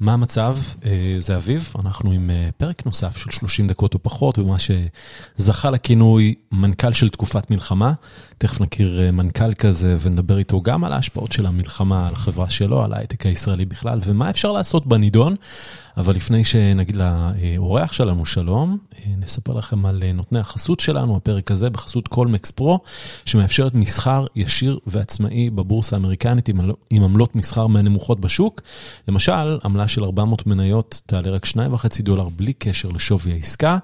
מה המצב? זה אביב, אנחנו עם פרק נוסף של 30 דקות או פחות, במה שזכה לכינוי מנכ"ל של תקופת מלחמה. תכף נכיר מנכ"ל כזה ונדבר איתו גם על ההשפעות של המלחמה על החברה שלו, על ההייטק הישראלי בכלל, ומה אפשר לעשות בנידון. אבל לפני שנגיד לאורח שלנו שלום, נספר לכם על נותני החסות שלנו, הפרק הזה בחסות קולמקס פרו, שמאפשרת מסחר ישיר ועצמאי בבורסה האמריקנית עם עמלות מסחר מהנמוכות בשוק. למשל, עמלה של 400 מניות תעלה רק 2.5 דולר בלי קשר לשווי העסקה.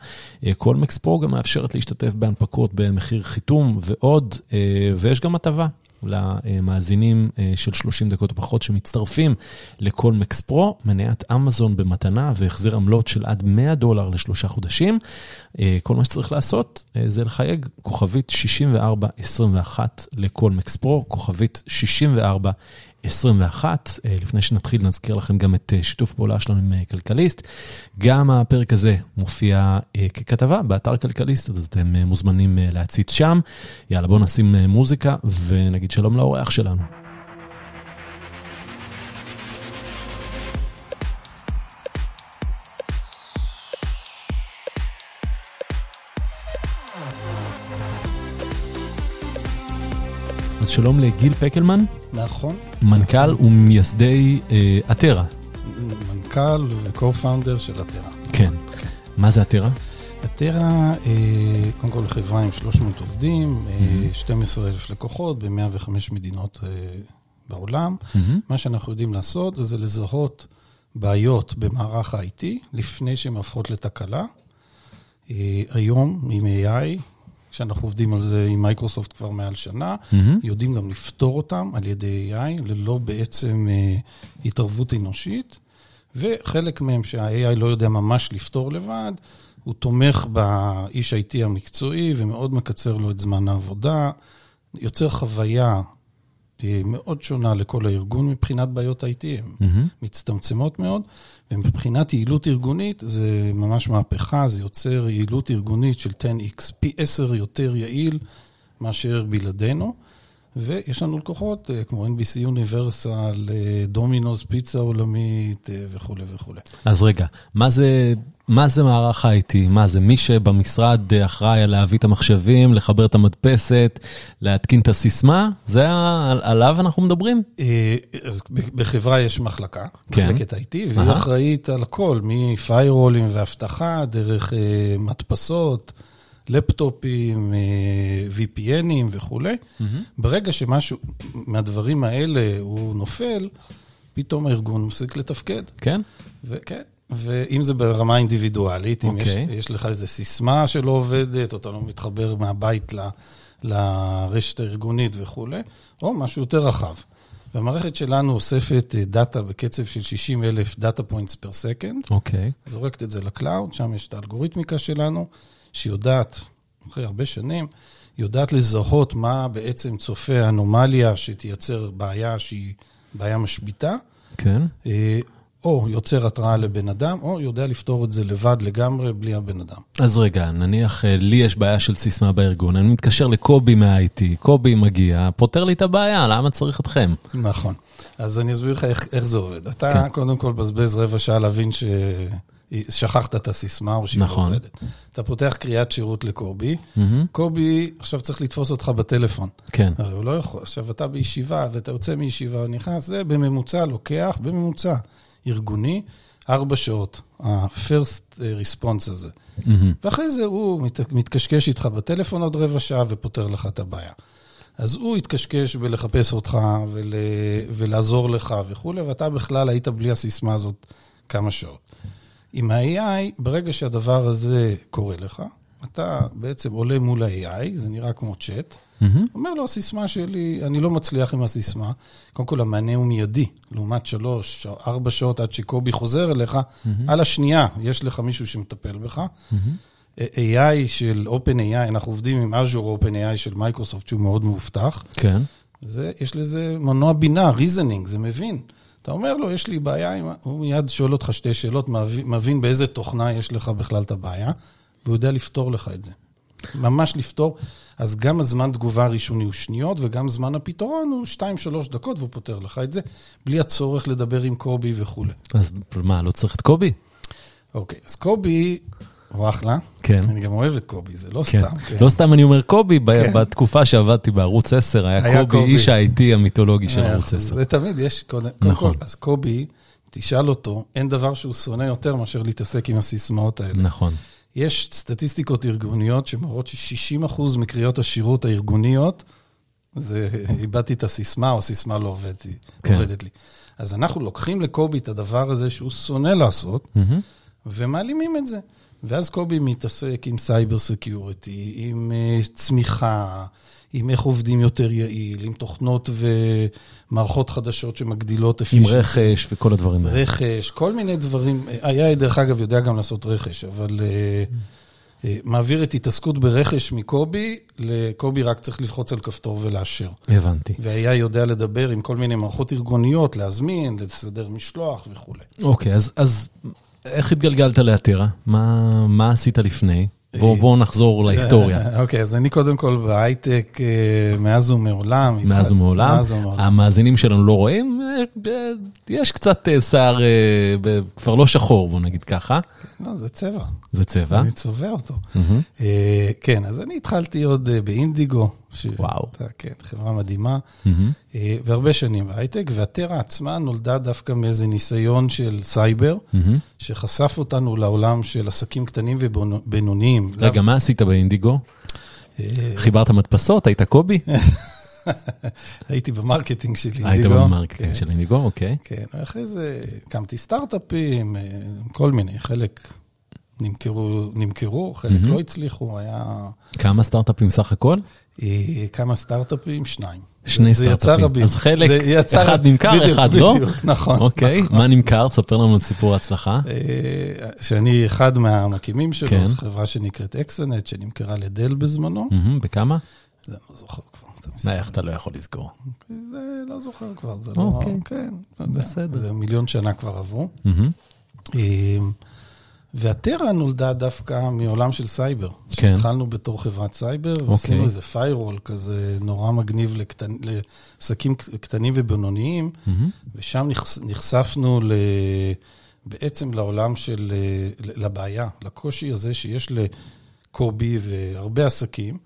קולמקס פרו גם מאפשרת להשתתף בהנפקות במחיר חיתום ועוד, ויש גם הטבה. למאזינים של 30 דקות או פחות שמצטרפים לכל מקס פרו, מניית אמזון במתנה והחזיר עמלות של עד 100 דולר לשלושה חודשים. כל מה שצריך לעשות זה לחייג כוכבית 6421 לכל מקס פרו, כוכבית 64. 21. לפני שנתחיל, נזכיר לכם גם את שיתוף פעולה שלנו עם כלכליסט. גם הפרק הזה מופיע ככתבה באתר כלכליסט, אז אתם מוזמנים להציץ שם. יאללה, בואו נשים מוזיקה ונגיד שלום לאורח שלנו. אז שלום לגיל פקלמן. נכון. מנכ"ל ומייסדי אתרה. מנכ"ל ו-co-founder של אתרה. כן. מה זה אתרה? אתרה, קודם כל חברה עם 300 עובדים, 12,000 לקוחות ב-105 מדינות בעולם. מה שאנחנו יודעים לעשות זה לזהות בעיות במערך ה-IT לפני שהן הופכות לתקלה. היום עם AI, שאנחנו עובדים על זה עם מייקרוסופט כבר מעל שנה, mm-hmm. יודעים גם לפתור אותם על ידי AI, ללא בעצם uh, התערבות אנושית, וחלק מהם שה-AI לא יודע ממש לפתור לבד, הוא תומך באיש IT המקצועי ומאוד מקצר לו את זמן העבודה, יוצר חוויה uh, מאוד שונה לכל הארגון מבחינת בעיות IT, הן mm-hmm. מצטמצמות מאוד. ומבחינת יעילות ארגונית, זה ממש מהפכה, זה יוצר יעילות ארגונית של 10x, פי 10 יותר יעיל מאשר בלעדינו. ויש לנו לקוחות כמו NBC Universal, דומינוס, פיצה עולמית וכולי וכולי. אז רגע, מה זה... מה זה מערך ה-IT? מה זה, מי שבמשרד אחראי על להביא את המחשבים, לחבר את המדפסת, להתקין את הסיסמה? זה עליו אנחנו מדברים? אז בחברה יש מחלקה, מחלקת IT, והיא אחראית על הכל, מפיירולים ואבטחה, דרך מדפסות, לפטופים, VPNים וכולי. ברגע שמשהו מהדברים האלה הוא נופל, פתאום הארגון מפסיק לתפקד. כן? וכן. ואם זה ברמה אינדיבידואלית, אם okay. יש, יש לך איזו סיסמה שלא עובדת, או אתה לא מתחבר מהבית ל, לרשת הארגונית וכולי, או משהו יותר רחב. והמערכת שלנו אוספת דאטה בקצב של 60 אלף data points per second. אוקיי. זורקת את זה ל cloud, שם יש את האלגוריתמיקה שלנו, שיודעת, אחרי הרבה שנים, יודעת לזהות מה בעצם צופה אנומליה שתייצר בעיה שהיא בעיה משביתה. כן. או יוצר התראה לבן אדם, או יודע לפתור את זה לבד לגמרי, בלי הבן אדם. אז רגע, נניח לי יש בעיה של סיסמה בארגון, אני מתקשר לקובי מה-IT, קובי מגיע, פותר לי את הבעיה, למה צריך אתכם? נכון. אז אני אסביר לך איך, איך זה עובד. אתה כן. קודם כל בזבז רבע שעה להבין ש... שכחת את הסיסמה או שהיא נכון. לא עובדת. אתה פותח קריאת שירות לקובי, mm-hmm. קובי עכשיו צריך לתפוס אותך בטלפון. כן. הרי הוא לא יכול. עכשיו אתה בישיבה ואתה יוצא מישיבה ונכנס, זה בממוצע לוקח, בממוצע. ארגוני, ארבע שעות, ה-first response הזה. Mm-hmm. ואחרי זה הוא מת, מתקשקש איתך בטלפון עוד רבע שעה ופותר לך את הבעיה. אז הוא התקשקש בלחפש אותך ול, ולעזור לך וכולי, ואתה בכלל היית בלי הסיסמה הזאת כמה שעות. עם ה-AI, ברגע שהדבר הזה קורה לך, אתה בעצם עולה מול ה-AI, זה נראה כמו צ'אט, Mm-hmm. אומר לו, הסיסמה שלי, אני לא מצליח עם הסיסמה. קודם כל, המענה הוא מיידי, לעומת שלוש, ארבע שעות עד שקובי חוזר אליך, mm-hmm. על השנייה, יש לך מישהו שמטפל בך. Mm-hmm. AI של OpenAI, אנחנו עובדים עם Azure OpenAI של מייקרוסופט, שהוא מאוד מאובטח. כן. זה, יש לזה מנוע בינה, reasoning, זה מבין. אתה אומר לו, יש לי בעיה, עם... הוא מיד שואל אותך שתי שאלות, מבין באיזה תוכנה יש לך בכלל את הבעיה, והוא יודע לפתור לך את זה. ממש לפתור. אז גם הזמן תגובה הראשוני הוא שניות, וגם זמן הפתרון הוא 2-3 דקות, והוא פותר לך את זה, בלי הצורך לדבר עם קובי וכולי. אז מה, לא צריך את קובי? אוקיי, אז קובי הוא אחלה. כן. אני גם אוהב את קובי, זה לא כן. סתם. כן. לא סתם אני אומר קובי, כן. בתקופה שעבדתי בערוץ 10, היה היה קובי, קובי. איש ה-IT המיתולוגי של ערוץ אחוז. 10. זה תמיד יש, קודם נכון. כל, אז קובי, תשאל אותו, אין דבר שהוא שונא יותר מאשר להתעסק עם הסיסמאות האלה. נכון. יש סטטיסטיקות ארגוניות שמראות ש-60% מקריאות השירות הארגוניות, זה איבדתי את הסיסמה, או הסיסמה לא עובדת, כן. עובדת לי. אז אנחנו לוקחים לקובי את הדבר הזה שהוא שונא לעשות, מהמם. ומעלימים את זה. ואז קובי מתעסק עם cyber security, עם אה, צמיחה, עם איך עובדים יותר יעיל, עם תוכנות ומערכות חדשות שמגדילות עם efficiency. רכש וכל הדברים האלה. רכש, כל מיני דברים. ה AI, דרך אגב, יודע גם לעשות רכש, אבל אה, מעביר את התעסקות ברכש מקובי, לקובי רק צריך ללחוץ על כפתור ולאשר. הבנתי. וה AI יודע לדבר עם כל מיני מערכות ארגוניות, להזמין, לסדר משלוח וכולי. אוקיי, אז- אז איך התגלגלת לאתרה? מה מה עשית לפני? בוא אה, בוא נחזור להיסטוריה. אוקיי, אז אני קודם כל בהייטק אה, מאז ומעולם. מאז ומעולם. מאז ומעולם. המאזינים שלנו לא רואים, אה, אה, יש קצת שיער כבר לא שחור, בוא נגיד ככה. לא, זה צבע, זה צבע. אני צובע אותו. מהמם. אה, כן, אז אני התחלתי עוד אה, באינדיגו. ש- וואו. אתה- כן, חברה מדהימה. מהמם. אה, והרבה שנים בהייטק, ו Atera עצמה נולדה דווקא מאיזה ניסיון של סייבר, מהמם. שחשף אותנו לעולם של עסקים קטנים ובינוניים. רגע, מה עשית באינדיגו? אה, חיברת מדפסות? היית קובי? הייתי ב marketing של אינדיגו. היית ב marketing כן. של אינדיגו, אוקיי. כן, ואחרי זה הקמתי סטארט-אפים, אה, כל מיני, חלק נמכרו, נמכרו חלק מהמם. לא הצליחו, היה כמה סטארט-אפים סך הכל? אה, כמה סטארט-אפים, שניים. שני זה יצא סטארט-אפים. רבים. אז חלק, יצא אחד נמכר, בדיוק, אחד לא? בדיוק, נכון. אוקיי, מה נמכר? תספר לנו את סיפור ההצלחה. אה, שאני אחד מהמקימים שלו, כן. זו חברה שנקראת אקסנט, שנמכרה לדל בזמנו. מהמם, בכמה? זה לא זוכר כבר. אתה מסתכל. איך אתה לא יכול לזכור? זה לא זוכר כבר, זה לא... אוקיי. כן, לא. בסדר. זה מיליון שנה כבר עברו. ו Atera נולדה דווקא מעולם של סייבר. כן. התחלנו בתור חברת סייבר, אוקיי. ועשינו איזה firewall כזה נורא מגניב לקטנ... לעסקים קטנים ובינוניים, מהמם. ושם נחש... נחשפנו ל... בעצם לעולם של... לבעיה, לקושי הזה שיש לקובי והרבה עסקים,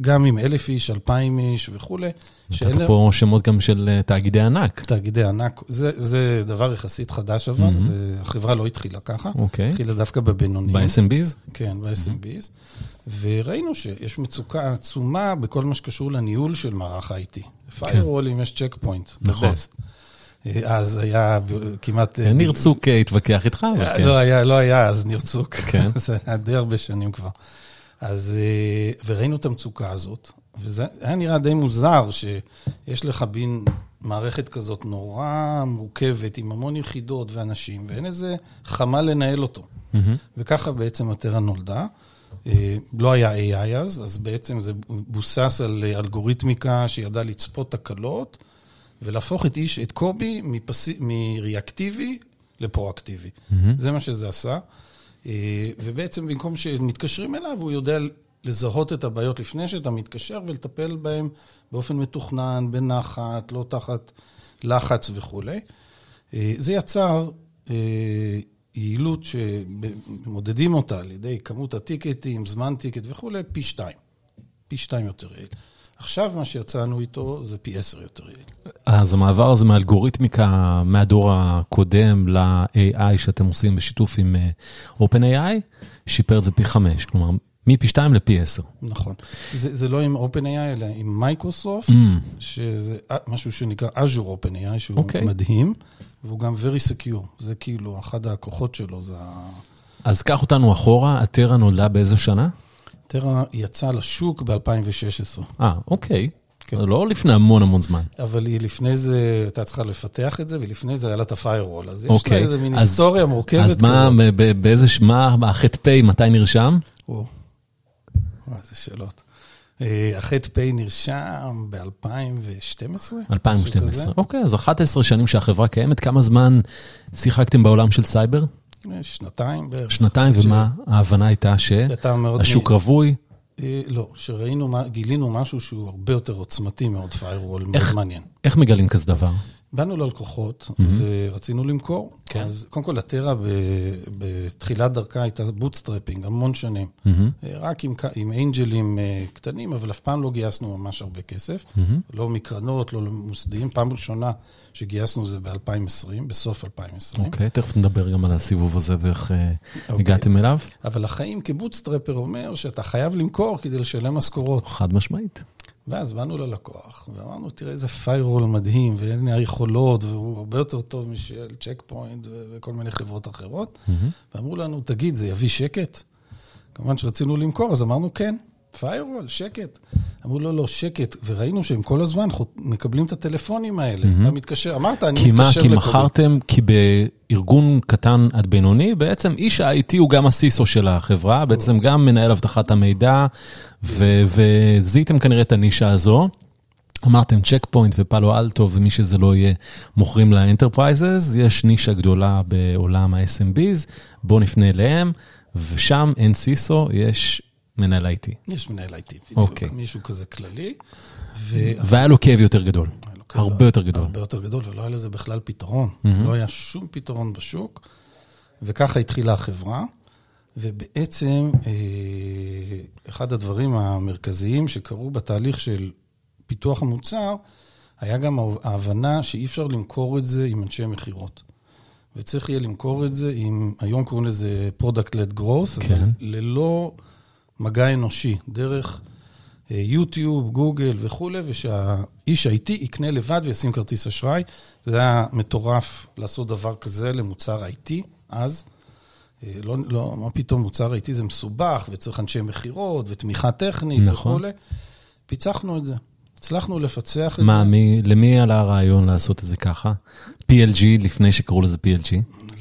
גם עם אלף איש, אלפיים איש וכולי, נתת פה שמות גם של אה, תאגידי ענק. תאגידי ענק. זה, זה דבר יחסית חדש אבל, Mhm. זה, החברה לא התחילה ככה. אוקיי. התחילה דווקא בבינוניים. ב-SMBs? כן, ב-SMBs. וראינו שיש מצוקה עצומה בכל מה שקשור לניהול של מערך ה-IT. פיירולים יש צ'ק פוינט, נכון. אה, אז היה כמעט... אה, ניר צוק התווכח איתך, אבל כן. לא היה, לא היה אז ניר צוק. כן. זה היה די הרבה שנים כבר. אז, אה, וראינו את המצוקה הזאת, וזה היה נראה די מוזר שיש לך בין מערכת כזאת נורא מורכבת, עם המון יחידות ואנשים, ואין איזה חמ"ל לנהל אותו. מהמם. וככה בעצם הטרה נולדה. אה, לא היה AI אז, אז בעצם זה בוסס על אה, אלגוריתמיקה שידעה לצפות תקלות, ולהפוך את איש, את קובי מפס... מריאקטיבי לפרואקטיבי. מהמם. זה מה שזה עשה. אה, ובעצם במקום שמתקשרים אליו, הוא יודע לזהות את הבעיות לפני שאתה מתקשר ולטפל בהן באופן מתוכנן, בנחת, לא תחת לחץ וכולי. אה, זה יצר אה, יעילות שמודדים אותה על ידי כמות הטיקטים, זמן טיקט וכולי, פי שתיים. פי שתיים יותר יעיל. עכשיו מה שיצאנו איתו זה פי עשר יותר יעיל. אז המעבר הזה מאלגוריתמיקה מהדור הקודם ל-AI שאתם עושים בשיתוף עם אה, OpenAI, שיפר את זה פי חמש, כלומר, מפי שתיים לפי עשר. נכון. זה, זה לא עם OpenAI, אלא עם מייקרוסופט, Mm. שזה משהו שנקרא Azure OpenAI, שהוא אוקיי. okay. מדהים, והוא גם very secure. זה כאילו, אחד הכוחות שלו זה ה... אז קח אותנו אחורה, הטרה נולדה באיזו שנה? טרה יצא לשוק ב-2016, אה, אוקיי. כן. לא לפני המון המון זמן. אבל היא לפני זה, הייתה צריכה לפתח את זה, ולפני זה היה לה את ה-firewall. אז יש אוקיי. לה איזה מין אז- היסטוריה מורכבת אז מה, כזאת. ב- ב- באיזה, מה, החטא מתי נרשם? וואו, איזה שאלות. אה, החטא פ' נרשם ב-2012? 2012. אוקיי, אז 11 שנים שהחברה קיימת, כמה זמן שיחקתם בעולם של סייבר? שנתיים בערך. שנתיים, ומה ההבנה הייתה. שהשוק רווי? אה, לא, שראינו, גילינו משהו שהוא הרבה יותר עוצמתי מאוד firewall, מאוד מעניין. איך מגלים כזה דבר? באנו ללקוחות ממ-המ. ורצינו למכור. כן. אז קודם כל, אטרה בתחילת דרכה הייתה bootstrapping, המון שנים. ממ-המ, אה, רק עם, עם angel ים אה, קטנים, אבל אף פעם לא גייסנו ממש הרבה כסף. ממ-המ. לא מקרנות, לא מוסדיים. פעם ראשונה שגייסנו זה ב-2020, בסוף 2020. אוקיי, תכף נדבר גם על הסיבוב הזה ואיך אה, אוקיי. הגעתם אליו. אבל החיים כ bootstrapper אומר שאתה חייב למכור כדי לשלם משכורות. חד משמעית. ואז באנו ללקוח, ואמרנו, תראה איזה firewall מדהים, והנה היכולות, והוא הרבה יותר טוב משל Check Point וכל מיני חברות אחרות. ממ-המ. ואמרו לנו, תגיד, זה יביא שקט? כמובן שרצינו למכור, אז אמרנו, כן, firewall, שקט. אמרו, לא, לא, שקט. וראינו שהם כל הזמן מקבלים את הטלפונים האלה. אתה מתקשר, אמרת, אני כי מה, מתקשר כי לקובי. מכרתם, כי בארגון קטן עד בינוני, בעצם איש ה-IT הוא גם ה CISO של החברה, בעצם גם מנהל אבטחת המידע, ו- וזיהיתם כנראה את הנישה הזו. אמרתם Check Point ו Palo Alto ומי שזה לא יהיה מוכרים ל enterprises, יש נישה גדולה בעולם ה-SMBs, בואו נפנה אליהם, ושם אין CISO, יש מנהל IT. יש מנהל IT, בדיוק, אוקיי. מישהו כזה כללי. ו... והיה לו כאב יותר גדול, לו הרבה יותר גדול. הרבה יותר גדול, ולא היה לזה בכלל פתרון. לא היה שום פתרון בשוק, וככה התחילה החברה. ובעצם, אה, אחד הדברים המרכזיים שקרו בתהליך של פיתוח המוצר, היה גם ההבנה שאי אפשר למכור את זה עם אנשי מכירות. וצריך יהיה למכור את זה עם, היום קוראים לזה Product-led Growth, כן. אבל ללא מגע אנושי, דרך אה, יוטיוב, גוגל וכולי, ושהאיש ה-IT יקנה לבד וישים כרטיס אשראי. זה היה מטורף לעשות דבר כזה למוצר IT אז. אה, לא, לא, מה פתאום, מוצר IT זה מסובך, וצריך אנשי מכירות ותמיכה טכנית נכון. וכולי. פיצחנו את זה. הצלחנו לפצח את מה, זה. מי, למי עלה הרעיון לעשות את זה ככה? PLG, לפני שקראו לזה PLG?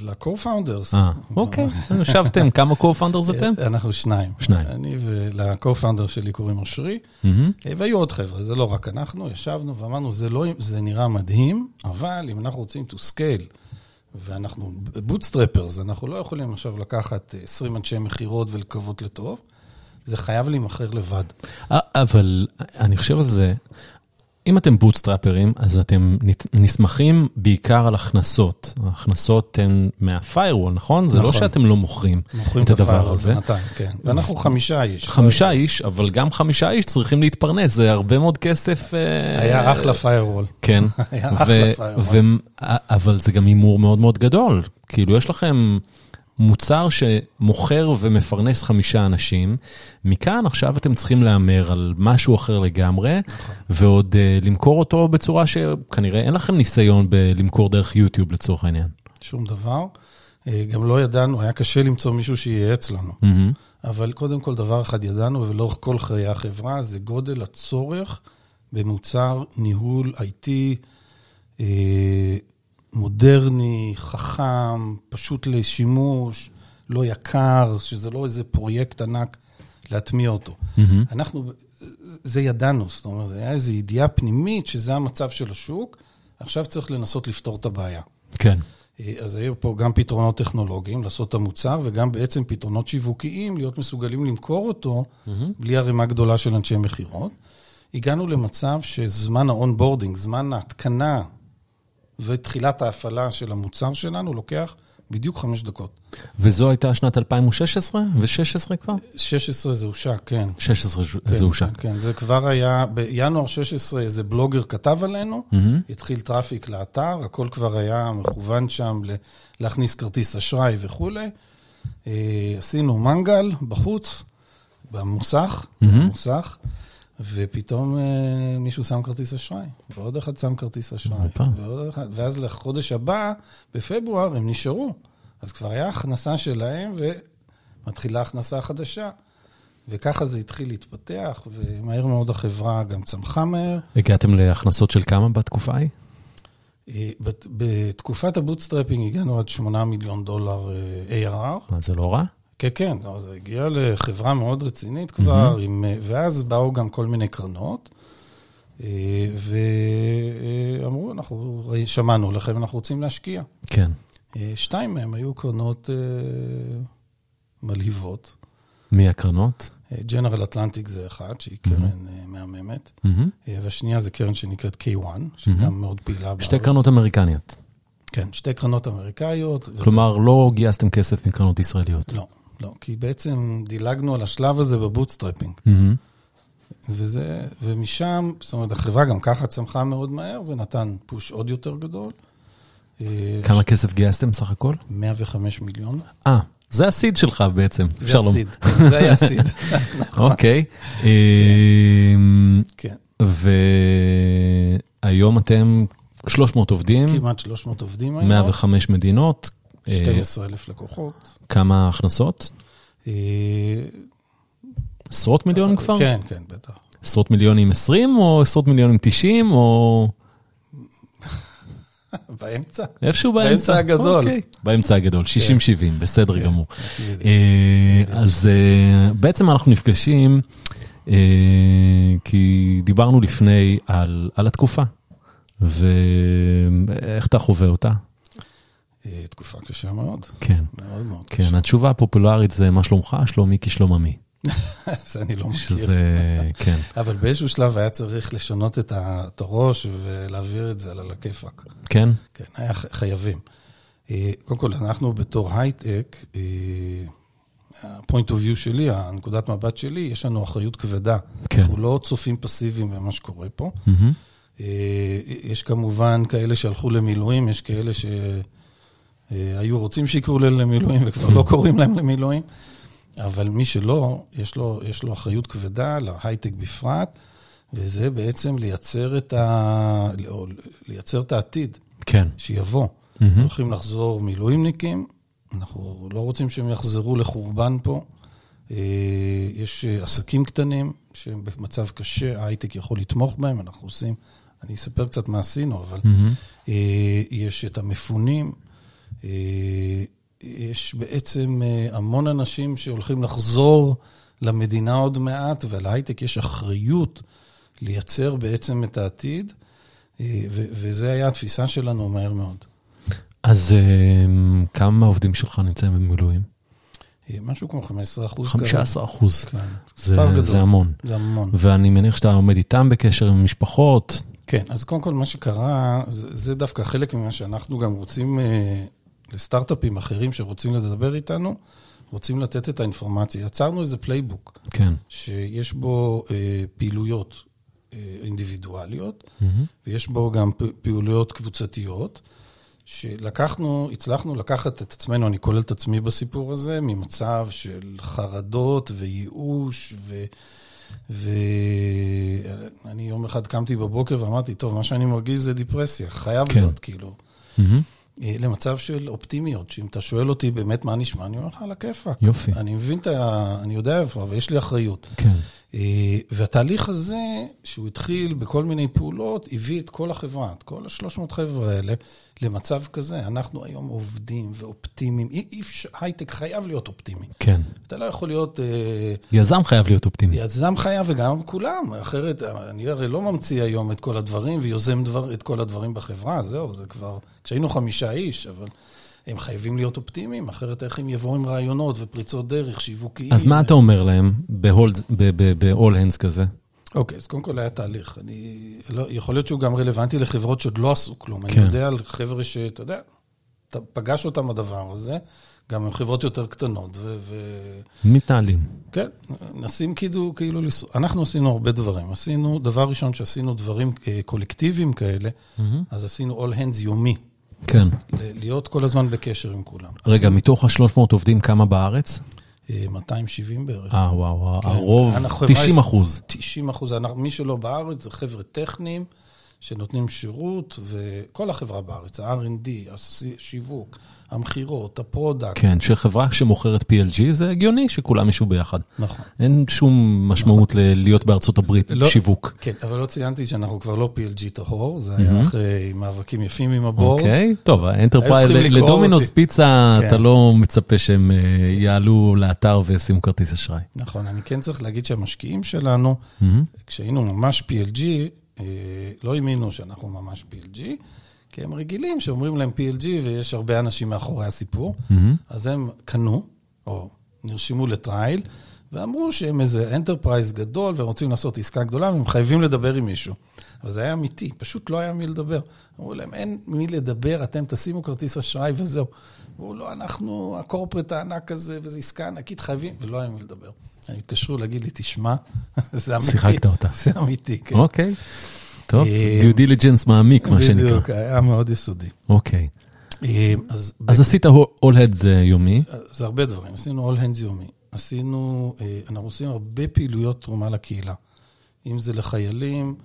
ל-co-founders. אה, אוקיי, ישבתם, כמה co-founders אתם? אנחנו שניים. שניים. אני ול-co-founder שלי קוראים אושרי, מהמם. אה, והיו עוד חבר'ה, זה לא רק אנחנו, ישבנו ואמרנו, זה, לא, זה נראה מדהים, אבל אם אנחנו רוצים to scale, ואנחנו bootstrappers, אנחנו לא יכולים עכשיו לקחת אה, 20 אנשי מכירות ולקוות לטוב, זה חייב להימכר לבד. אה, אבל אני חושב על זה, אם אתם bootstrapper ים, אז אתם נסמכים בעיקר על הכנסות. ההכנסות הן מה firewall, נכון? זה לא נכון. שאתם לא מוכרים מוכרים את הדבר הזה. בינתיים, כן. ואנחנו חמישה איש. חמישה איש, אבל גם חמישה איש צריכים להתפרנס, זה הרבה מאוד כסף. אה, היה אחלה firewall. כן, היה אחלה firewall. ו- אבל זה גם הימור מאוד מאוד גדול. כאילו, יש לכם מוצר שמוכר ומפרנס חמישה אנשים, מכאן עכשיו אתם צריכים להמר על משהו אחר לגמרי, ועוד uh, למכור אותו בצורה שכנראה אין לכם ניסיון בלמכור דרך יוטיוב לצורך העניין. שום דבר. אה, גם לא ידענו, היה קשה למצוא מישהו שייעץ לנו. מהמם. אבל קודם כל, דבר אחד ידענו, ולאורך כל חיי החברה, זה גודל הצורך במוצר ניהול IT מודרני, חכם, פשוט לשימוש, לא יקר, שזה לא איזה פרויקט ענק להטמיע אותו. מהמם. אנחנו, זה ידענו, זאת אומרת, זה היה איזו ידיעה פנימית שזה המצב של השוק, עכשיו צריך לנסות לפתור את הבעיה. כן. אה, אז היו פה גם פתרונות טכנולוגיים, לעשות את המוצר, וגם בעצם פתרונות שיווקיים, להיות מסוגלים למכור אותו בלי ערימה גדולה של אנשי מכירות. הגענו למצב שזמן ה onboarding, זמן ההתקנה ותחילת ההפעלה של המוצר שלנו לוקח בדיוק חמש דקות. וזו הייתה שנת 2016 ו-16 כבר? 16 זה הושק, כן. 16 כן, זה הושק. כן, כן, זה כבר היה, בינואר 16 איזה בלוגר כתב עלינו, ממ-המ. התחיל traffic לאתר, הכל כבר היה מכוון שם להכניס כרטיס אשראי וכולי. אה, עשינו מנגל בחוץ, במוסך, במוסך, ופתאום אה, מישהו שם כרטיס אשראי, ועוד אחד שם כרטיס אשראי. ועוד אחד, ואז לחודש הבא, בפברואר, הם נשארו. אז כבר היה הכנסה שלהם, ומתחילה הכנסה חדשה. וככה זה התחיל להתפתח, ומהר מאוד החברה גם צמחה מהר. הגעתם להכנסות של כמה בתקופה ההיא? אה, בת- בתקופת ה bootstrapping הגענו עד 8 מיליון דולר אה, ARR. מה, זה לא רע? כן, כן, לא, זה הגיע לחברה מאוד רצינית כבר, עם, אה, ואז באו גם כל מיני קרנות, אה, ואמרו, אנחנו שמענו לכם, אנחנו רוצים להשקיע. כן. אה, שתיים מהם היו קרנות מלהיבות. מי הקרנות? ג'נרל אטלנטיק זה אחד, שהיא קרן אה, מהממת. אה, והשנייה זה קרן שנקראת K1, שהיא גם מאוד פעילה בארץ. שתי קרנות אמריקניות. כן, שתי קרנות אמריקאיות. כלומר, לא גייסתם כסף מקרנות ישראליות. לא, לא, כי בעצם דילגנו על השלב הזה ב bootstrapping. ממ-המ. וזה, ומשם, זאת אומרת, החברה גם ככה צמחה מאוד מהר, זה נתן push עוד יותר גדול. כמה כסף גייסתם סך הכל? 105 מיליון. אה, זה ה seed שלך בעצם. זה אפשר לומר. ה seed, זה היה ה seed. נכון, אוקיי. אמ, כן. והיום אתם 300 עובדים, כמעט 300 עובדים היום, 105 מדינות. אה, 12 אלף לקוחות. כמה הכנסות? אה, עשרות מיליון כבר? כן, כן, בטח. עשרות מיליונים 20 או עשרות מיליונים 90 או באמצע. איפשהו באמצע? באמצע הגדול. אוקיי. באמצע הגדול, 60-70, בסדר גמור. בדיוק. אה, אז אה, בעצם אנחנו נפגשים, אה, כי דיברנו לפני על על התקופה, ואיך אתה חווה אותה? אה, תקופה קשה מאוד, כן, מאוד מאוד קשה. כן, התשובה הפופולרית זה מה שלומך, שלומי כשלוממי. זה אני לא מכיר. שזה, כן, אבל באיזשהו שלב היה צריך לשנות את הראש ולהעביר את זה על הכיפאק. כן? כן, היה חייבים. אה, קודם כל, אנחנו בתור הייטק, אה, ה-point of view שלי, הנקודת מבט שלי, יש לנו אחריות כבדה. כן. אנחנו לא צופים פסיביים במה שקורה פה. אה, יש כמובן כאלה שהלכו למילואים, יש כאלה שהיו רוצים שיקראו להם למילואים וכבר לא קוראים להם למילואים, אבל מי שלא, יש לו, יש לו אחריות כבדה, להייטק בפרט, וזה בעצם לייצר את, ה... לייצר את העתיד כן. שיבוא. מהמם. הולכים לחזור מילואימניקים, אנחנו לא רוצים שהם יחזרו לחורבן פה. אה, יש אה, עסקים קטנים שהם במצב קשה, ההייטק יכול לתמוך בהם, אנחנו עושים, אני אספר קצת מה עשינו, אבל. אה, יש את המפונים, אה, יש בעצם אה, המון אנשים שהולכים לחזור למדינה עוד מעט, ולהייטק יש אחריות לייצר בעצם את העתיד, אה, ו- וזה היה התפיסה שלנו מהר מאוד. אז אה, כמה מהעובדים שלך נמצאים במילואים? אה, משהו כמו 15 אחוז. 15 אחוז. כן, זה, גדול. זה המון. זה המון. ואני מניח שאתה עומד איתם בקשר עם משפחות. כן, אז קודם כל מה שקרה, זה, זה דווקא חלק ממה שאנחנו גם רוצים, אה, לסטארט-אפים אחרים שרוצים לדבר איתנו, רוצים לתת את האינפורמציה. יצרנו איזה playbook, כן. שיש בו אה, פעילויות אה, אינדיבידואליות, ויש בו גם פעילויות קבוצתיות, שלקחנו, הצלחנו לקחת את עצמנו, אני כולל את עצמי בסיפור הזה, ממצב של חרדות וייאוש, ו... ואני יום אחד קמתי בבוקר ואמרתי, טוב, מה שאני מרגיש זה דיפרסיה, חייב כן. להיות, כאילו. מהמם. אה, למצב של אופטימיות, שאם אתה שואל אותי באמת מה נשמע, אני אומר לך על הכיפאק. יופי. אני מבין את ה... אני יודע איפה, אבל יש לי אחריות. כן. אה, והתהליך הזה, שהוא התחיל בכל מיני פעולות, הביא את כל החברה, את כל ה-300 חבר'ה האלה, למצב כזה. אנחנו היום עובדים ואופטימיים. אי אפשר, הייטק חייב להיות אופטימי. כן. אתה לא יכול להיות... אה, יזם חייב להיות אופטימי. יזם חייב וגם כולם, אחרת אני הרי לא ממציא היום את כל הדברים ויוזם דבר, את כל הדברים בחברה, זהו, זה כבר, כשהיינו חמישה איש, אבל הם חייבים להיות אופטימיים, אחרת איך הם יבואו עם רעיונות ופריצות דרך שיווקיים. אז מה אתה אומר להם ב-all hands כזה? אוקיי, אז קודם כל היה תהליך. אני, לא, יכול להיות שהוא גם רלוונטי לחברות שעוד לא עשו כלום. כן. אני יודע על חבר'ה שאתה יודע, אתה פגש אותם הדבר הזה, גם עם חברות יותר קטנות, ו... ו... מתנהלים. כן, נשים כאילו, כאילו, אנחנו עשינו הרבה דברים. עשינו, דבר ראשון שעשינו דברים אה, קולקטיביים כאלה, אז עשינו all hands יומי, כן. להיות כל הזמן בקשר עם כולם. רגע, מתוך ה-300 עובדים, כמה בארץ? אה, 270 בערך. אה, וואו, וואו, כן. הרוב, אנחנו 90 חברה- אחוז. 90 אחוז, מי שלא בארץ זה חבר'ה טכניים שנותנים שירות, וכל החברה בארץ, ה-R&D, השיווק, המכירות, ה product. כן, שחברה שמוכרת PLG, זה הגיוני שכולם ישבו ביחד. נכון. אין שום משמעות ל- להיות בארצות הברית לא- שיווק. כן, אבל לא ציינתי שאנחנו כבר לא PLG טהור, זה היה אחרי מאבקים יפים עם ה board. אוקיי, טוב, ה enterprise, לדומינוס אותי. פיצה, כן. אתה לא מצפה שהם אה, יעלו לאתר וישימו כרטיס אשראי. נכון, אני כן צריך להגיד שהמשקיעים שלנו, כשהיינו ממש PLG, לא האמינו שאנחנו ממש PLG, כי הם רגילים שאומרים להם PLG ויש הרבה אנשים מאחורי הסיפור, אז הם קנו, או נרשמו ל trial, ואמרו שהם איזה enterprise גדול, והם רוצים לעשות עסקה גדולה, והם חייבים לדבר עם מישהו. אבל זה היה אמיתי, פשוט לא היה מי לדבר. אמרו להם, אין מי לדבר, אתם תשימו כרטיס אשראי וזהו. אמרו, לא, אנחנו, הקורפרט הענק הזה, וזו עסקה ענקית, חייבים, ולא היה מי לדבר. הם התקשרו להגיד לי, תשמע, זה אמיתי. שיחקת אותה. זה אמיתי, כן. אוקיי. טוב, אה, דיו דיליג'נס מעמיק, מה שנקרא. בדיוק, היה מאוד יסודי. אוקיי. אה, אז אז עשית all head זה יומי. זה הרבה דברים, עשינו all hands יומי. עשינו, אה, אנחנו עושים הרבה פעילויות תרומה לקהילה. אם זה לחיילים,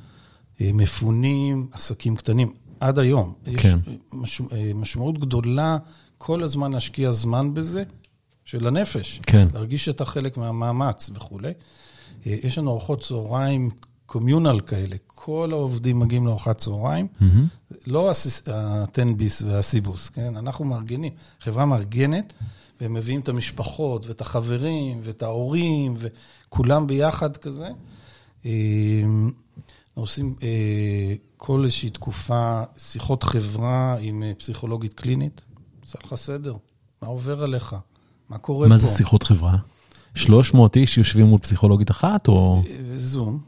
אה, מפונים, עסקים קטנים, עד היום. כן. יש מש, אה, משמעות גדולה כל הזמן להשקיע זמן בזה, של הנפש. כן. להרגיש שאתה חלק מהמאמץ וכולי. אה, יש לנו ארוחות צהריים קומיונל כאלה, כל העובדים מגיעים לארוחת צהריים. מהמם. לא הטנביס והסיבוס, כן? אנחנו מארגנים, חברה מארגנת, והם מביאים את המשפחות ואת החברים ואת ההורים, וכולם ביחד כזה. אה, עושים אה, כל איזושהי תקופה שיחות חברה עם פסיכולוגית קלינית. עושה לך סדר, מה עובר עליך? מה קורה פה? מה זה שיחות חברה? 300 איש יושבים מול פסיכולוגית אחת, או... זום,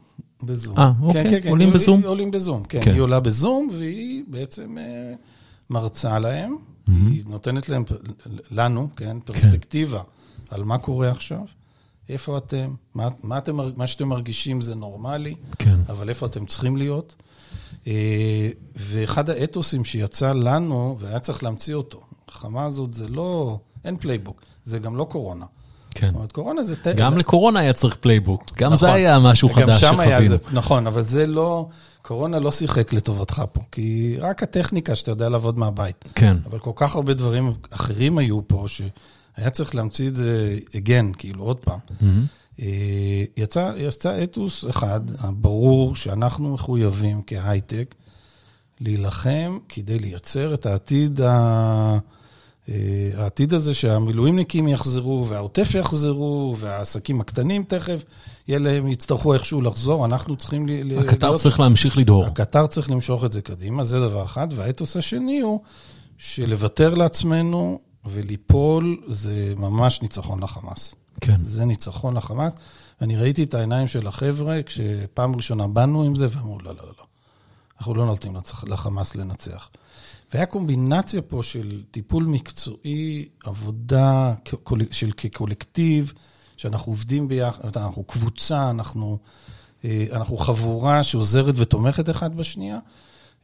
בזום. אה, אוקיי, כן, כן, כן, עולים היא- בזום? היא- עולים בזום, כן. כן. היא עולה בזום, והיא בעצם אה, מרצה להם, היא נותנת להם, לנו, כן, פרספקטיבה על מה קורה עכשיו, איפה אתם, מה, מה, אתם, מה שאתם מרגישים זה נורמלי, כן. אבל איפה אתם צריכים להיות. אה, ואחד האתוסים שיצא לנו, והיה צריך להמציא אותו, המלחמה הזאת זה לא, אין playbook, זה גם לא קורונה. כן. זאת אומרת, קורונה זה... גם לקורונה היה צריך playbook. גם זה נכון. היה משהו חדש שם היה שחווינו. זה- נכון, אבל זה לא, קורונה לא שיחק לטובתך פה, כי רק הטכניקה שאתה יודע לעבוד מהבית. כן. אבל כל כך הרבה דברים אחרים היו פה, שהיה צריך להמציא את זה again, כאילו עוד פעם. ממ-המ. אה, יצא, יצא אתוס אחד, ברור שאנחנו מחויבים כהייטק להילחם כדי לייצר את העתיד, ה... אה, העתיד הזה שהמילואימניקים יחזרו, והעוטף יחזרו, והעסקים הקטנים תכף, יהיה להם, יצטרכו איכשהו לחזור, אנחנו צריכים הקטר צריך להמשיך לדהור. הקטר צריך למשוך את זה קדימה, זה דבר אחד. והאתוס השני הוא שלוותר לעצמנו וליפול זה ממש ניצחון לחמאס. כן. זה ניצחון לחמאס. ואני ראיתי את העיניים של החבר'ה כשפעם ראשונה באנו עם זה, ואמרו, לא, לא, לא, לא. אנחנו לא נותנים לחמאס לנצח. והיה קומבינציה פה של טיפול מקצועי, עבודה של כקולקטיב, שאנחנו עובדים ביחד, אנחנו קבוצה, אנחנו, אה, אנחנו חבורה שעוזרת ותומכת אחד בשנייה,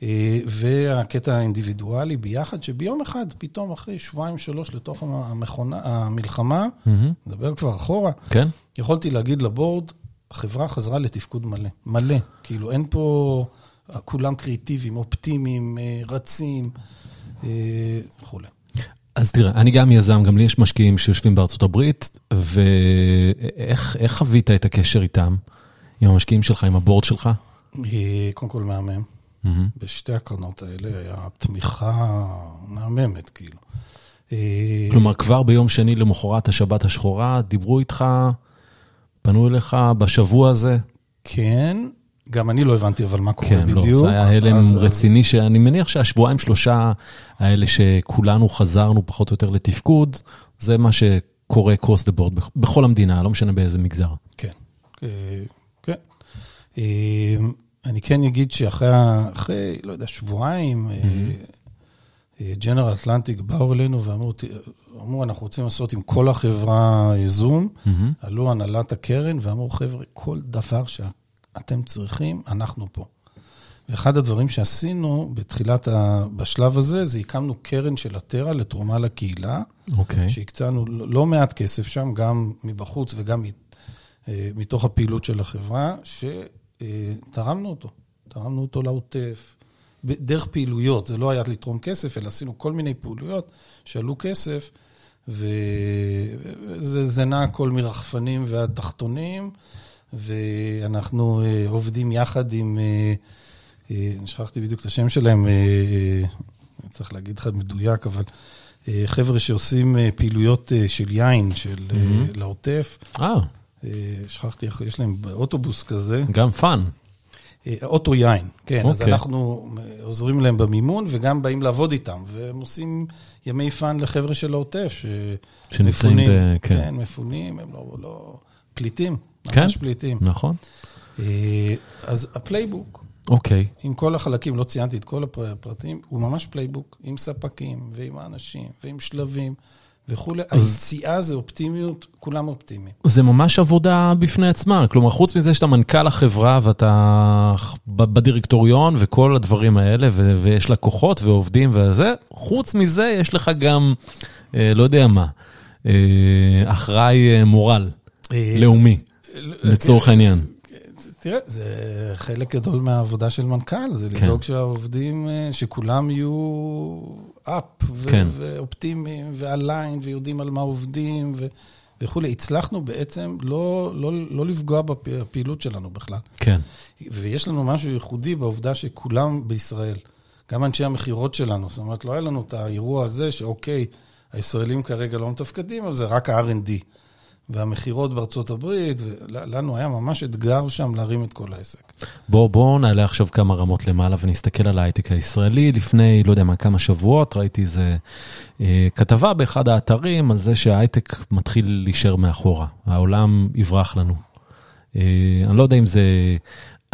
אה, והקטע האינדיבידואלי ביחד, שביום אחד, פתאום אחרי שבועיים, שלוש לתוך המכונה, המלחמה, מהמם. נדבר כבר אחורה, כן? יכולתי להגיד לבורד, החברה חזרה לתפקוד מלא. מלא. כאילו, אין פה... כולם קריאיטיביים, אופטימיים, אה, רצים אה, וכולי. אז תראה, אני גם יזם, גם לי יש משקיעים שיושבים בארצות הברית, ואיך איך חווית את הקשר איתם, עם המשקיעים שלך, עם הבורד שלך? אה, קודם כל מהמם. מהמם. בשתי הקרנות האלה היה תמיכה מהממת, כאילו. כלומר, כבר ביום שני למחרת השבת השחורה, דיברו איתך, פנו אליך בשבוע הזה? כן, גם אני לא הבנתי אבל מה קורה כן, בדיוק. לא, זה היה הלם אז- רציני, שאני מניח שהשבועיים שלושה האלה שכולנו חזרנו פחות או יותר לתפקוד, זה מה שקורה the board בכ- בכל המדינה, לא משנה באיזה מגזר. כן, אה, כן. אה, אני כן אגיד שאחרי, אחרי, לא יודע, שבועיים, ג'נרל אטלנטיק באו אלינו ואמרו, "ת- אמרו, אנחנו רוצים לעשות עם כל החברה אה, זום. מהמם. עלו הנהלת הקרן ואמרו, חבר'ה, כל דבר שאתם צריכים, אנחנו פה. ואחד הדברים שעשינו בתחילת, ה... בשלב הזה, זה הקמנו קרן של הטרה לתרומה לקהילה, אוקיי. שהקצנו לא מעט כסף שם, גם מבחוץ וגם אה, מתוך הפעילות של החברה, שתרמנו אותו. תרמנו אותו לעוטף, דרך פעילויות. זה לא היה לתרום כסף, אלא עשינו כל מיני פעילויות שעלו כסף, וזה זה נע הכל מרחפנים ועד תחתונים, ואנחנו אה, עובדים יחד עם, אה, אה, שכחתי בדיוק את השם שלהם, אה, אה, צריך להגיד לך מדויק, אבל אה, חבר'ה שעושים אה, פעילויות אה, של יין, של אה, לעוטף. אה, אה, שכחתי איך, יש להם אוטובוס כזה. גם fun. אה, אוטו יין, כן, אז אוקיי. אנחנו עוזרים להם במימון וגם באים לעבוד איתם, והם עושים ימי fun לחבר'ה של העוטף, ש... שנמצאים ב- כן. כן, מפונים, הם לא, לא פליטים, כן. ממש פליטים. נכון? אה, אז ה playbook, אוקיי. עם כל החלקים, לא ציינתי את כל הפר- הפרטים, הוא ממש playbook, עם ספקים ועם האנשים ועם שלבים וכולי. היציאה זה אופטימיות, כולם אופטימיים. זה ממש עבודה בפני עצמה, כלומר, חוץ מזה שאתה מנכ"ל החברה ואתה בדירקטוריון וכל הדברים האלה, ו- ויש לקוחות ועובדים וזה, חוץ מזה יש לך גם, אה, לא יודע מה, אה, אחראי אה, מורל אה, לאומי, לצורך העניין. תראה, זה חלק גדול מהעבודה של מנכ"ל, זה כן. לדאוג שהעובדים, אה, שכולם יהיו אפ, ו- כן. ואופטימיים, ואליין, ויודעים על מה עובדים, ו- וכולי. הצלחנו בעצם לא, לא, לא לפגוע בפעילות שלנו בכלל. כן, ויש לנו משהו ייחודי בעובדה שכולם בישראל, גם אנשי המכירות שלנו, זאת אומרת, לא היה לנו את האירוע הזה שאוקיי, הישראלים כרגע לא מתפקדים, אבל זה רק ה-R&D. והמכירות בארצות הברית, ולנו היה ממש אתגר שם להרים את כל העסק. בוא, בוא נעלה עכשיו כמה רמות למעלה ונסתכל על ההייטק הישראלי. לפני, לא יודע מה, כמה שבועות ראיתי איזה אה, כתבה באחד האתרים על זה שההייטק מתחיל להישאר מאחורה. העולם יברח לנו. אה, אני לא יודע אם זה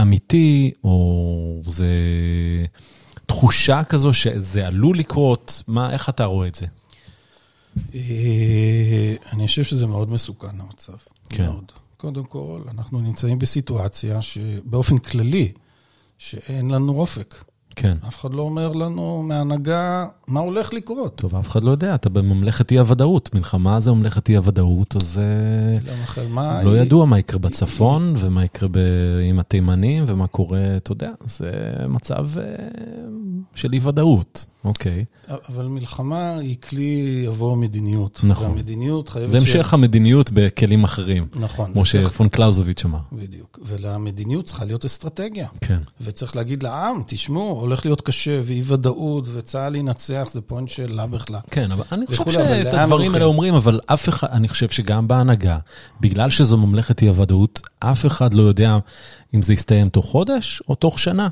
אמיתי או זה תחושה כזו שזה עלול לקרות. מה, איך אתה רואה את זה? אה, אני חושב שזה מאוד מסוכן, המצב. כן. מאוד. קודם כל, אנחנו נמצאים בסיטואציה שבאופן כללי, שאין לנו אופק. כן. אף אחד לא אומר לנו מההנהגה מה הולך לקרות. טוב, אף אחד לא יודע, אתה בממלכת אי-הוודאות. מלחמה זה ממלכת אי-הוודאות, אז אה, לא. לא ידוע מה יקרה בצפון, ומה יקרה ב- עם התימנים, ומה קורה, אתה יודע, זה מצב אה, של אי-ודאות. אוקיי. אבל מלחמה היא כלי עבור מדיניות. נכון. והמדיניות חייבת... זה ש- המשך המדיניות בכלים אחרים, נכון. כמו שפון קלאוזוביץ' אמר. בדיוק. ולמדיניות צריכה להיות אסטרטגיה. כן. וצריך להגיד לעם, תשמעו, הולך להיות קשה, ואי ודאות, וצה"ל ינצח, זה אין שאלה בכלל. כן, אבל אני חושב שאת הדברים? האלה אומרים, אבל אף אחד, אני חושב שגם בהנהגה, בגלל שזו ממלכת אי-הוודאות, אף אחד לא יודע אם זה יסתיים תוך חודש או תוך שנה.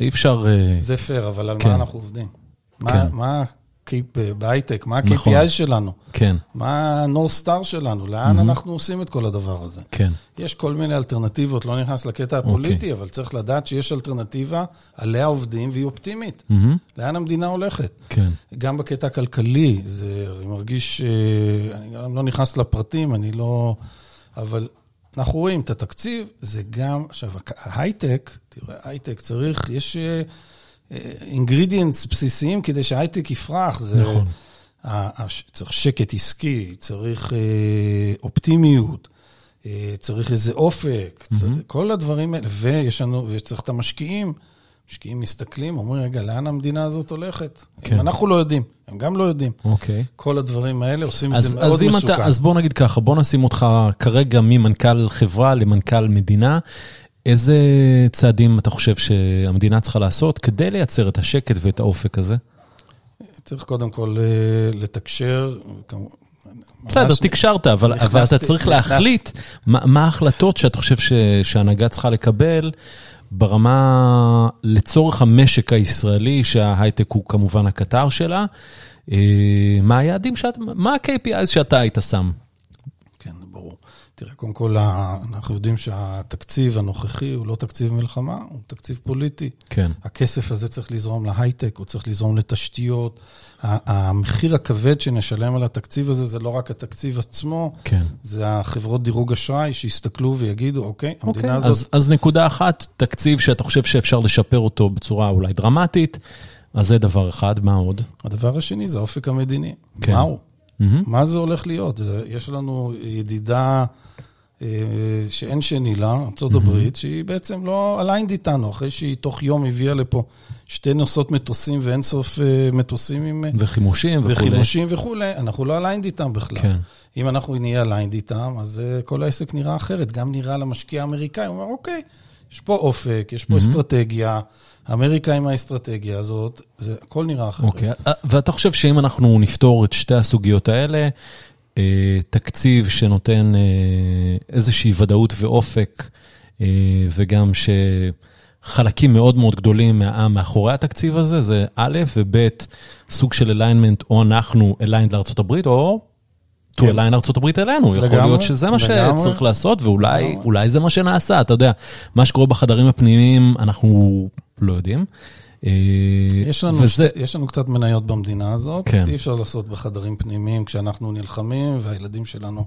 אי אפשר... אה, זה פייר, אבל על כן. מה אנחנו עובדים? מה- כן. מה ה-K- בהייטק, מה נכון. ה-KPI שלנו? כן, מה ה-North Star שלנו? לאן אנחנו עושים את כל הדבר הזה? כן. יש כל מיני אלטרנטיבות, לא נכנס לקטע אוקיי. הפוליטי, אבל צריך לדעת שיש אלטרנטיבה, עליה עובדים והיא אופטימית. מהמם. לאן המדינה הולכת? כן. גם בקטע הכלכלי, זה, מרגיש, אה, אני גם לא נכנס לפרטים, אני לא... אבל אנחנו רואים את התקציב, זה גם, עכשיו, ההייטק, תראה, הייטק צריך, יש אינגרידיאנטס בסיסיים כדי שההייטק יפרח. זה, נכון. צריך שקט עסקי, צריך אה, אופטימיות, אה, צריך איזה אופק, צריך, כל הדברים האלה, ויש לנו, וצריך את המשקיעים. משקיעים מסתכלים, אומרים, רגע, לאן המדינה הזאת הולכת? כן. אנחנו לא יודעים, הם גם לא יודעים. אוקיי. כל הדברים האלה עושים את אז, זה מאוד אז אם מסוכן. אתה, אז בוא נגיד ככה, בוא נשים אותך כרגע ממנכ"ל חברה למנכ"ל מדינה. איזה צעדים אתה חושב שהמדינה צריכה לעשות כדי לייצר את השקט ואת האופק הזה? צריך קודם כל אה, לתקשר. בסדר, תקשרת, אבל, אבל אתה צריך נכנס- להחליט מה, מה ההחלטות שאתה חושב ש, שההנהגה צריכה לקבל ברמה, לצורך המשק הישראלי, שההייטק הוא כמובן הקטר שלה. אה, מה היעדים שאת, מה ה-KPI שאתה היית שם? כן, ברור. תראה, קודם כל, אנחנו יודעים שהתקציב הנוכחי הוא לא תקציב מלחמה, הוא תקציב פוליטי. כן. הכסף הזה צריך לזרום להייטק, הוא צריך לזרום לתשתיות. המחיר הכבד שנשלם על התקציב הזה זה לא רק התקציב עצמו, כן. זה החברות דירוג אשראי שיסתכלו ויגידו, אוקיי, אוקיי, המדינה הזאת... אז, אז נקודה אחת, תקציב שאתה חושב שאפשר לשפר אותו בצורה אולי דרמטית, אז זה דבר אחד, מה עוד? הדבר השני זה האופק המדיני. כן. כן. מהו? מהמם. מה זה הולך להיות? זה, יש לנו ידידה אה, שאין שני לה, ארה"ב, שהיא בעצם לא aligned איתנו, אחרי שהיא תוך יום הביאה לפה שתי נוסעות מטוסים ואין סוף אה, מטוסים עם... אה, וחימושים וכולי. וחימושים וכולי, אנחנו לא aligned איתם בכלל. כן. אם אנחנו נהיה aligned איתם, אז אה, כל העסק נראה אחרת. גם נראה למשקיע האמריקאי, הוא אומר, אוקיי, יש פה אופק, יש פה אסטרטגיה, אמריקה עם האסטרטגיה הזאת, זה הכל נראה אחרת. אוקיי, אה, ואתה חושב שאם אנחנו נפתור את שתי הסוגיות האלה, אה, תקציב שנותן אה, איזושהי ודאות ואופק, וגם חלקים מאוד מאוד גדולים מהעם מאחורי התקציב הזה, זה א', וב', סוג של alignment, או אנחנו aligned לארה"ב, או align ארה"ב אלינו. יכול לגמרי, להיות שזה מה לגמרי. שצריך לעשות, ואולי זה מה שנעשה, אתה יודע. מה שקורה בחדרים הפנימיים, אנחנו לא יודעים. אה, יש לנו, וזה, שתי, יש לנו קצת מניות במדינה הזאת, כן. אי אפשר לעשות בחדרים פנימיים כשאנחנו נלחמים והילדים שלנו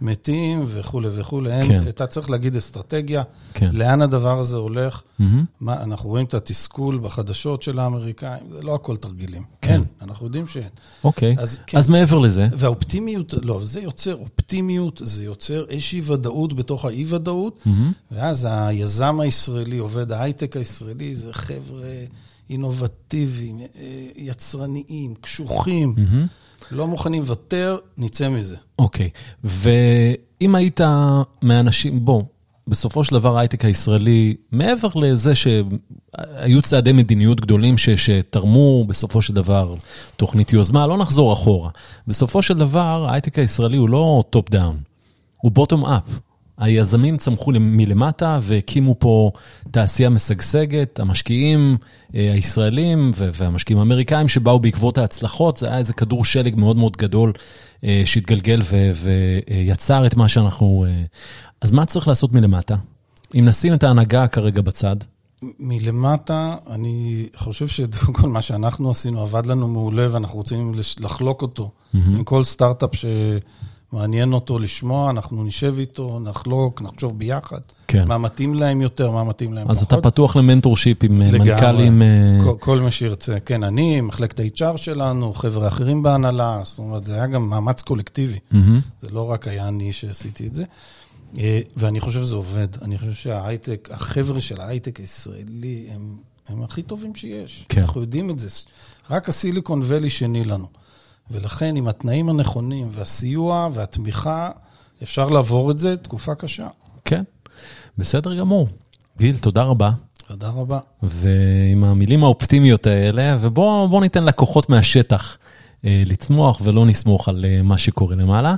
מתים וכולי וכולי. אין, כן. אתה צריך להגיד אסטרטגיה, כן. לאן הדבר הזה הולך. מהמם. מה, אנחנו רואים את התסכול בחדשות של האמריקאים, זה לא הכל תרגילים. כן. כן, אנחנו יודעים שאין. אוקיי, אז כן. אז מעבר לזה, והאופטימיות, לא, זה יוצר אופטימיות, זה יוצר איזושהי ודאות בתוך האי-ודאות, מהמם. ואז היזם הישראלי, עובד ההייטק הישראלי, זה חבר'ה אינובטיביים, אה, יצרניים, קשוחים, מהמם. לא מוכנים לוותר, נצא מזה. אוקיי, ואם היית מהאנשים, בוא, בסופו של דבר ההייטק הישראלי, מעבר לזה שהיו צעדי מדיניות גדולים ש, שתרמו בסופו של דבר תוכנית יוזמה, לא נחזור אחורה. בסופו של דבר ההייטק הישראלי הוא לא top down, הוא bottom up. היזמים צמחו מלמטה והקימו פה תעשייה משגשגת, המשקיעים אה, הישראלים והמשקיעים האמריקאים שבאו בעקבות ההצלחות, זה היה איזה כדור שלג מאוד מאוד גדול אה, שהתגלגל ויצר את מה שאנחנו... אה, אז מה צריך לעשות מלמטה? אם נשים את ההנהגה כרגע בצד, מלמטה, אני חושב שכל מה שאנחנו עשינו עבד לנו מעולה, ואנחנו רוצים לחלוק אותו עם כל סטארט-אפ שמעניין אותו לשמוע, אנחנו נשב איתו, נחלוק, נחשוב ביחד. כן. מה מתאים להם יותר, מה מתאים להם אז פחות. אתה פתוח ל mentorship עם אה, לגמרי. מנכ"לים... אה, כל, כל מי שירצה. כן, אני, מחלקת ה-HR שלנו, חבר'ה אחרים בהנהלה, זאת אומרת, זה היה גם מאמץ קולקטיבי. מהמם. זה לא רק היה אני שעשיתי את זה. אה, ואני חושב שזה עובד. אני חושב שההייטק, החבר'ה של ההייטק הישראלי, הם, הם הכי טובים שיש. כן. אנחנו יודעים את זה. רק ה Silicon Valley שני לנו. ולכן, עם התנאים הנכונים והסיוע והתמיכה, אפשר לעבור את זה תקופה קשה. כן, בסדר גמור. גיל, תודה רבה. תודה רבה. ועם המילים האופטימיות האלה, ובואו ניתן לקוחות מהשטח אה, לצמוח ולא נסמוך על אה, מה שקורה למעלה.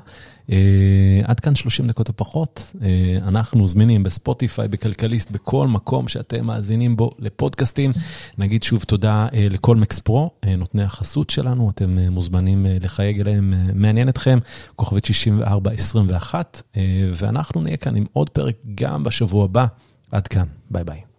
אה, עד כאן 30 דקות או פחות. אה, אנחנו זמינים בספוטיפיי, בכלכליסט, בכל מקום שאתם מאזינים בו לפודקאסטים. נגיד שוב תודה אה, לכל מקס פרו, נותני החסות שלנו, אתם מוזמנים לחייג אליהם, מעניין אתכם, כוכבית 6421, אה, ואנחנו נהיה כאן עם עוד פרק גם בשבוע הבא. עד כאן, ביי ביי.